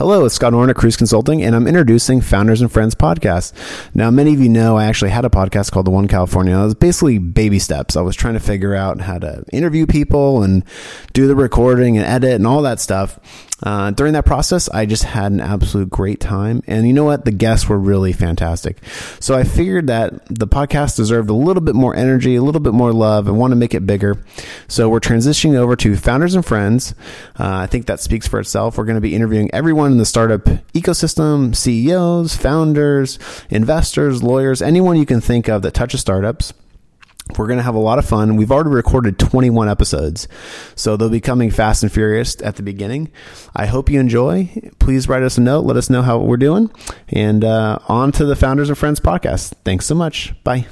Hello, it's Scott Orn at Kruze Consulting, and I'm introducing Founders and Friends podcast. Now, many of you know I actually had a podcast called The One California. It was basically baby steps. I was trying to figure out how to interview people and do the recording and edit and all that stuff. Uh, during that process, I just had an absolute great time. And you know what? The guests were really fantastic. So I figured that the podcast deserved a little bit more energy, a little bit more love, and want to make it bigger. So we're transitioning over to Founders and Friends. Uh, I think that speaks for itself. We're going to be interviewing everyone in the startup ecosystem CEOs, founders, investors, lawyers, anyone you can think of that touches startups. We're going to have a lot of fun. We've already recorded 21 episodes, so they'll be coming fast and furious at the beginning. I hope you enjoy. Please write us a note. Let us know how we're doing. And uh, on to the Founders and Friends podcast. Thanks so much. Bye.